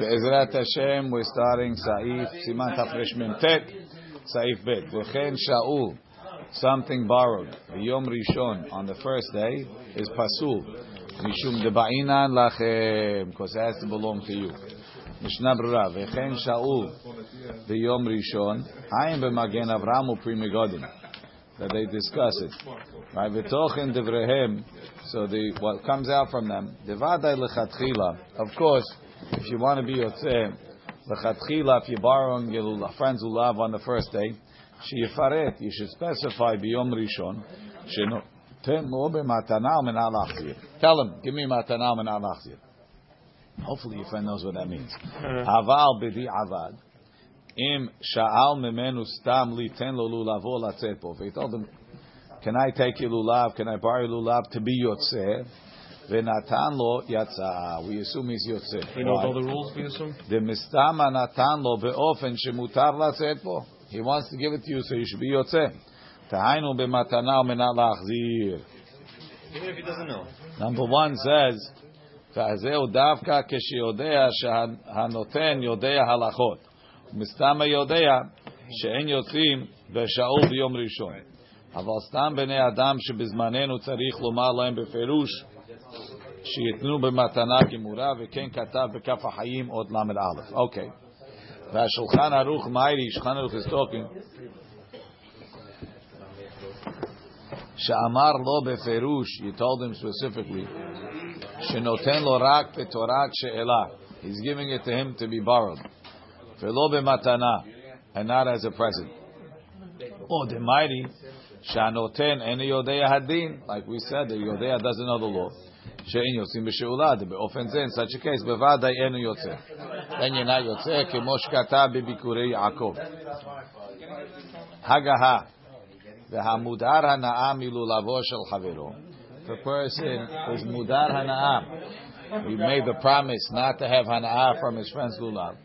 Be'ezrat Hashem, we're starting Saif Siman Tafresh Memtet, Saif Bet. V'chen Shaul, something borrowed. Yom Rishon, on the first day, is Pasul. Mishum Deba'inan Lachem, because it has to belong to you. Brura, V'chen Shaul, the Yom Rishon, Hayim B'magen Avram U'Pri Megadim. That they discuss it. Right? V'tochen Devrehem, so the, what comes out from them, Devadai Lechatchila, of course, if you want to be yotzeh, lechatchila, if you're borrowing your friend's lulav on the first day, sheyifaret, you should specify biyom rishon, shenoten lo b'matana u'menal achzir. Tell him, give me matana u'menal achzir. Hopefully your friend knows what that means. Uh-huh. Aval b'di avad. Im sha'al memenu stam li ten lo lulavo latzet po. He told him, can I take your lulav, can I borrow your lulav to be yotzeh? Venatan lo yatsa. We assume he's yotze. He knows all the rules. We assume. The mistama natan lo beofen shemutar latzet po. He wants to give it to you, so you should be yotze. Tahainu b'matana u'menat lachzir. Even if he doesn't know. Number one says, והזהו דווקא כשיודע שהנותן יודע הלכות. מסתם יודע שאין יוצאים בשאול ביום ראשון. אבל סתם בני אדם שבזמננו צריך לומר להם בפירוש שיתנו במתנה גמורה, וכן כתב בכף החיים עוד ל"א. אוקיי. והשולחן ערוך מיירי, שולחן ערוך is talking, שאמר לו בפירוש, you told him specifically, שנותן לו רק בתורת שאלה. He's giving it to him to be borrowed. ולא במתנה, and not as a present. או דמיירי, שהנותן אינו יודע הדין, like we said, the יודע doesn't know the law. שאין יוצאים בשאולה, באופן זה, in such a case, בוודאי אינו יוצא. אין אינה יוצא, כמו שכתב בביקורי יעקב. הגהה, והמודר הנאה מלולבו של חברו. The person is מודר הנאה. He made the promise not to have הנאה from his friend's lulav.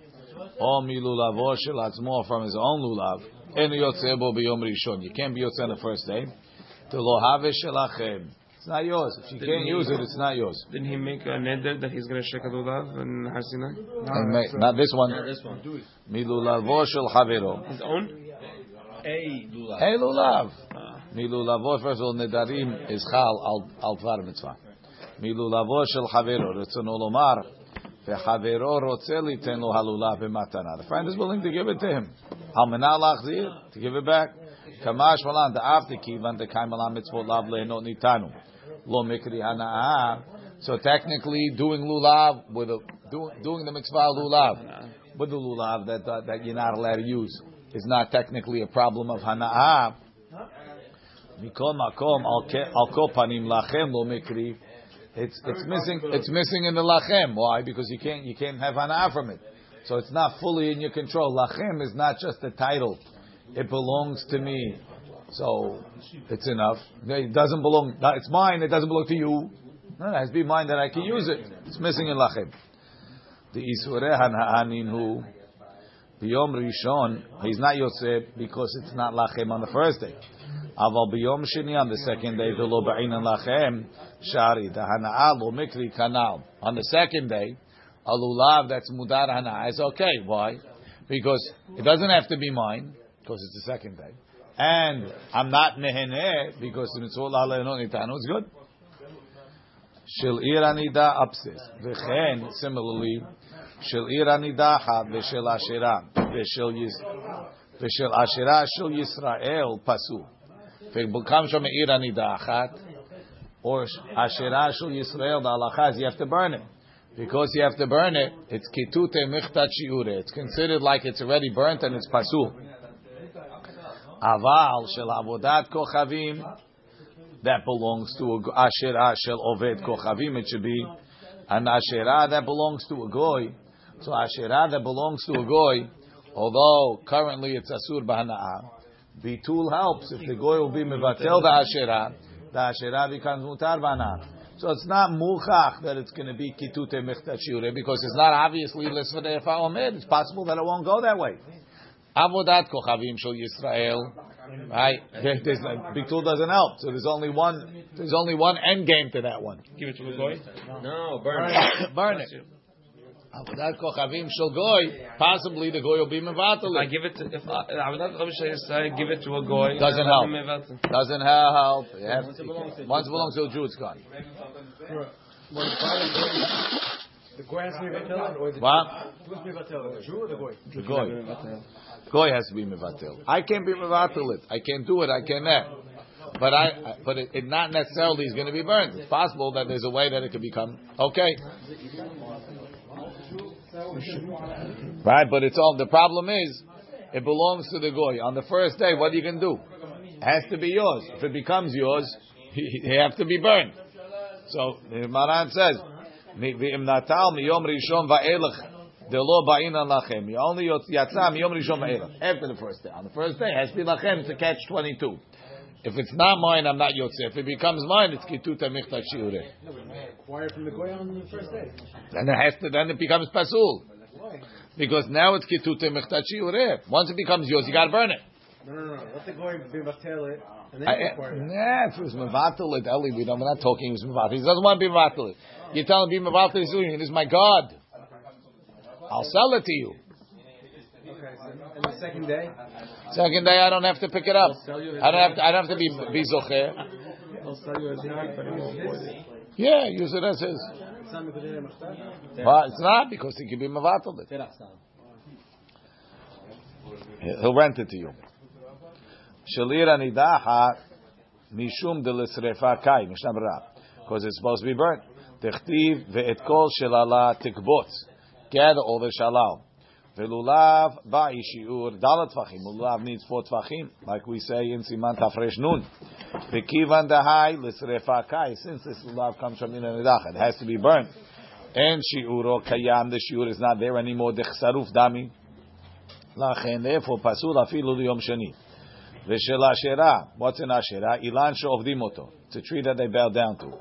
או מלולבו של עצמו from his own lulav. אינו יוצא בו ביום ראשון. You can't be יוצא on the first day. דלא הווה שלכם. It's not yours. If you can't use it, it's not yours. Didn't he make a neder that he's going to shake a lulav in Har Sinai? And ma- not this one. this one. Do it. מלולבו של חברו. His own? A lulav. Hey lulav. מלולבו, first of all, נדרים is חל על, על דבר מצווה. מלולבו של חברו, רצונו לומר, וחברו רוצה ליתן לו הלולב במתנה. The friend is willing to give it to him. על מנה להחזיר, to give it back. Kamash malan the after kivan the kaimalam mitzvot lavle not nitanu lo mikri hanaa. So technically, doing lulav with a, do, doing the mitzvah lulav with the lulav that uh, that you're not allowed to use is not technically a problem of hanaa. Mikol makom al kol lachem lo mikri. It's it's missing it's missing in the lachem. Why? Because you can't you can't have hanaa from it. So it's not fully in your control. Lachem is not just a title. It belongs to me. So it's enough. It doesn't belong. It's mine. It doesn't belong to you. No, it has to be mine that I can use it. It's missing in lachem. The isureh hana'anin hu. Biyom Rishon, he's not Yosef because it's not Lachem on the first day. Aval Biyom Shini on the second day, Velo Ba'inan Lachem, Shari, the Hana'ah lo Mikri Kanal. On the second day, a lulav that's Mudar Hana'ah is okay. Why? Because it doesn't have to be mine, because it's the second day. And I'm not meheneh because it's all it's good. Shel ir anida apsis. V'chen, similarly, shel iranida anidaha v'shel ashera v'shel yisrael v'shel ashera shel Yisrael pasu. from shom ir anidachat or ashera shel Yisrael the halachas you have to burn it. Because you have to burn it, it's kitute michtat shiure. It's considered like it's already burnt and it's pasu. Aval shel avodat kochavim, that belongs to a ashera shel oved kochavim. It should be an ashera that belongs to a goy. So Asherah that belongs to a goy, although currently it's asur b'hana'ah, bitul helps. If the goy will be mevatel the Asherah, the Asherah becomes mutar b'hana'ah. So it's not muchach that it's going to be kitute mechtat shiure because it's not obviously lisvadei omed. It's possible that it won't go that way. Avodat kochavim shel Yisrael. Right, there, there's, uh, bitul doesn't help. So there's only one. There's only one end game to that one. Give it to the boy? No, burn it. Burn it. Avodat kochavim shel goy. Possibly the goy will be If I give it to, if I, I would not say I give it to a goy. Doesn't help. Doesn't help. You have Once it belongs to- once it belongs to a Jew, it's gone. When the father goes, the goy has to be vatel, or the What? Who has be vatel, the Jew or the goy? The goy. Goy has to be mevatel. I can't be mevatel it. I can't do it. I can't. But I, I but it, it not necessarily is going to be burned. It's possible that there's a way that it could become okay. Right, but it's all the problem is it belongs to the goy. On the first day, what are you going to do? It has to be yours. If it becomes yours, you have to be burned. So the Maran says, "V'im natal miyom rishon va'elach delo ba'inan lachem." You only yatsa miyom rishon va'elach after the first day. On the first day, has to be lachem to catch twenty-two. If it's not mine, I'm not yotze. If it becomes mine, it's kituta michtat shiureh. Acquired from the goy on the first day. Then it has to. Then it becomes pasul because now it's kituta michtat shiureh. Once it becomes yours, you got to burn it. No, no, no. Let the goy be vatel it, and then I, you acquire it. nah, if it was mevatel it, Eli, we don't, we're not talking. He was mevatel. He doesn't want to be mevatel it. You tell him be mevatel. He's doing it. This is my God. I'll sell it to you. Okay, so, and the second day, Second day, I don't have to pick it up. I don't have to. I don't have to be be zocher. I'll sell you a dinar, but it won't. Yeah, use it as is. it's not But it's not because he can be mevatel it. Terach, He'll rent it to you. Shalira nidaha mishum delisrefa kai. Mishnah Because it's supposed to be burnt. Techtiv ve'et kol shalala tikbot. Gather all the shalal. Velulav ba'i shi'ur dalat tfachim. Lulav needs four tfachim, like we say in Siman Tafresh Nun. Vekivan dahai lisrefa kai. Since this lulav comes from Nina Nidacha, it has to be burnt. And shi'uro kayam, the shi'ur is not there anymore. Dechsaruf dami. Lachen, therefore, pasul afilu yom shani. V'shel Asherah, What's an Ashera? Ilan she'ovdim oto. It's a tree that they bow down to.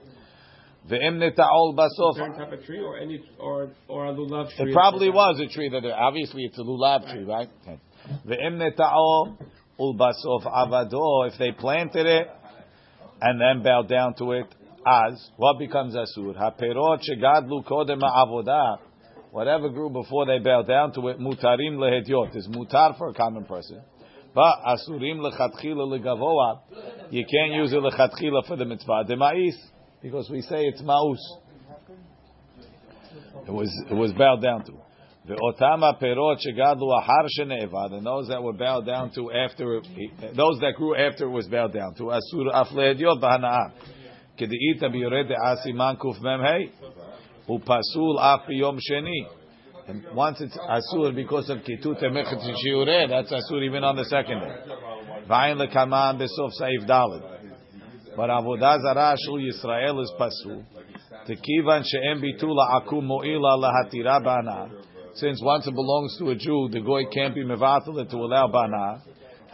Ve'im neta'ol basof. Certain type of tree or any, or, or a lulav tree? It probably was a tree that, obviously it's a lulav tree, right? Ve'im neta'ol ul basof avado. If they planted it and then bow down to it, as, what becomes asur? Ha'perot shegadlu kodem ha'avodah whatever grew before they bow down to it, mutarim lehediot is mutar for a common person. But asurim lechatchila legavoa, you can't use it lechatchila for the mitzvah demais because we say it's maus. It was it was bowed down to. Ve'otama perot shegadlu ahar shenevad, and those that were bowed down to after those that grew after it was bowed down to asur aflehediot b'hanaa. Kedeita biyored de'asiman kuf memhei upasul afi yom sheni. And once it's asur because of kitut emechet shiureh, that's asur even on the second day. V'ayin lekaman besof saif dalid. But avodah zarah shul Yisrael is pasul. Tekivan she'em bitula akum mo'ila lahatira bana. Since once it belongs to a Jew, the goy can't be mevatel to allow bana.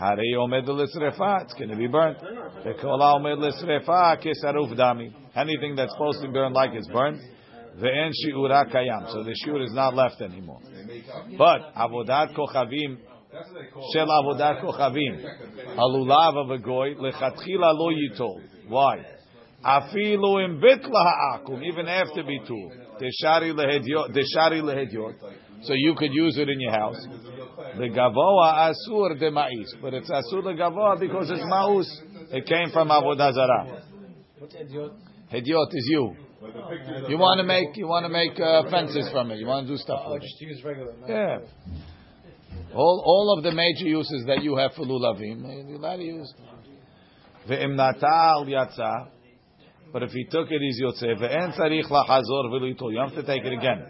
Harei omed l'srefa, it's going to be burnt. V'kola omed l'srefa kesaruf dami. Anything that's supposed to be burned like it's burned. Ve'en shi'ura kayam. So the shiur is not left anymore. But avodat kochavim shel avodat kochavim alulav of a goy lechatchila lo yitol. Why? Afilu im bitla ha'akum even after bitul. Deshari lehediot. So you could use it in your house. The gavoa asur de ma'is, but it's asur the gavoa because it's ma'us. It came from avodah zarah. What's idiot? Hediot is you. You want to make you want to make uh, fences from it. You want to do stuff Oh, just use regular. Yeah. All all of the major uses that you have for lulavim, eh, you're allowed to use. Ve'im natal yatsa. But if he took it, he's yotze. Ve'en tzarich lachazor v'litol. You have to take it again.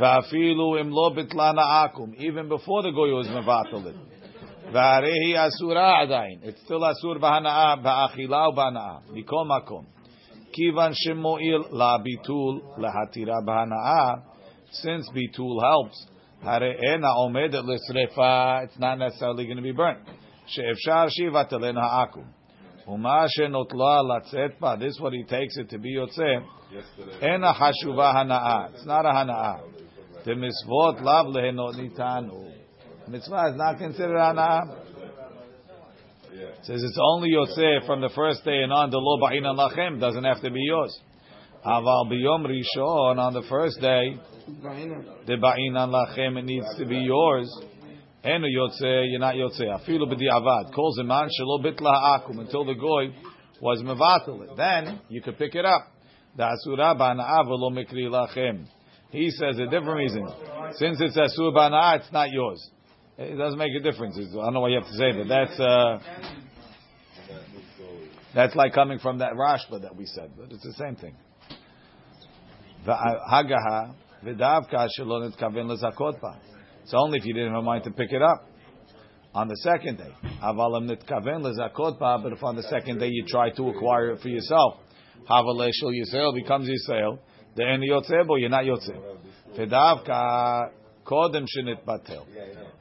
Ve'afilu im lo bitlana akum. Even before the goy was mevatel it. Ve'arehi asura adain. It's still asur b'hana'a ba'achila u'b'hana'a. Mikol makom. Kivan shemo'il la bitul. Since bitul helps, hare ena omedet l'srefa. It's not necessarily going to be burnt. She'efshar shivatelen ha'akum. Uma shenotla latzet ba. This is what he takes it to be yotze. Ena hashuva. It's not a hana'a. The mitzvot lav lehenot nitanu. Mitzvah is not considered hana'a. Says it's only yotze from the first day and on. The lo ba'ina lachem doesn't have to be yours. Aval biyom rishon on the first day, the ba'inan lachem, it needs to be yours. Enu yotze, you're not yotze. Afilu b'di'avad. Calls a man shelo bitla akum until the goy was mevatel. Then you could pick it up. The asura ba'na'av lo mikri lachem. He says a different reason. Since it's asur ba'na'ah, it's not yours. It doesn't make a difference. It's, I don't know what you have to say, but that's uh, that's like coming from that rashba that we said, but it's the same thing. It's only if you didn't have a mind to pick it up on the second day. But if on the second day you try to acquire it for yourself, yisrael becomes yisrael. You're not yotze. V'davka kodem shenit batel.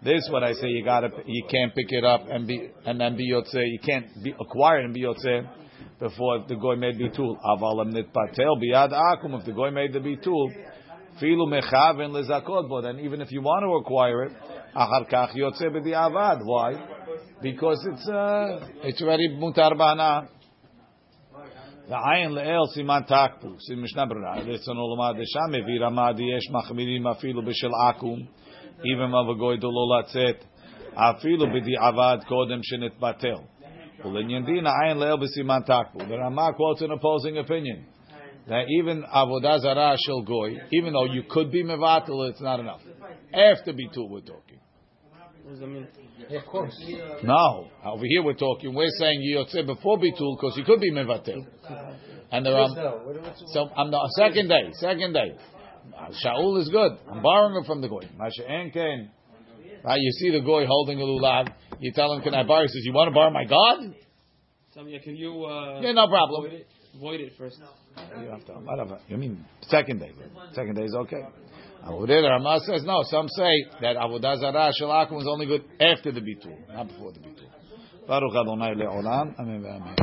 This is what I say. You gotta, you can't pick it up and be and then be yotze. You can't be acquire and be yotze before the goy made bitul. Avalam nit batel biyad akum. If the goy made the bitul, filu mechaven lezakot. But then even if you want to acquire it, achar kach yotze b'diavad. Why? Because it's uh, it's already mutar b'hana. V'ayin le'el siman takpus in Mishnah Brura. Listen, olama desham evira madi yesh machmirim afilu b'shel akum. Even mavagoy dolo latzet. Afilu b'di'avad kodem shenetbatel. Ulinyan din ayin le'el b'siman. The Rama quotes an opposing opinion. That even avodah zarah shel goy, even though you could be mevatel, it's not enough. After bitul we're talking. Yeah, of course. No, over here we're talking. We're saying yotze before bitul because you could be mevatel. And there are No, what- what's- so on the second day, second day, uh, Shaul is good. I'm borrowing it from the goy. Masha Enken. Right, you see the goy holding a lulav. You tell him, "Can I borrow?" He says, "You want to borrow my God?" Tell me, can you uh, Yeah, no problem. void it? Void it first. You have to. Whatever. You mean second day? Second day is okay. Abu Hurairah Rama says no. Some say that avodah zarah shel is only good after the bitul, not before the bitul. Baruch Adonai le'olam. Amen.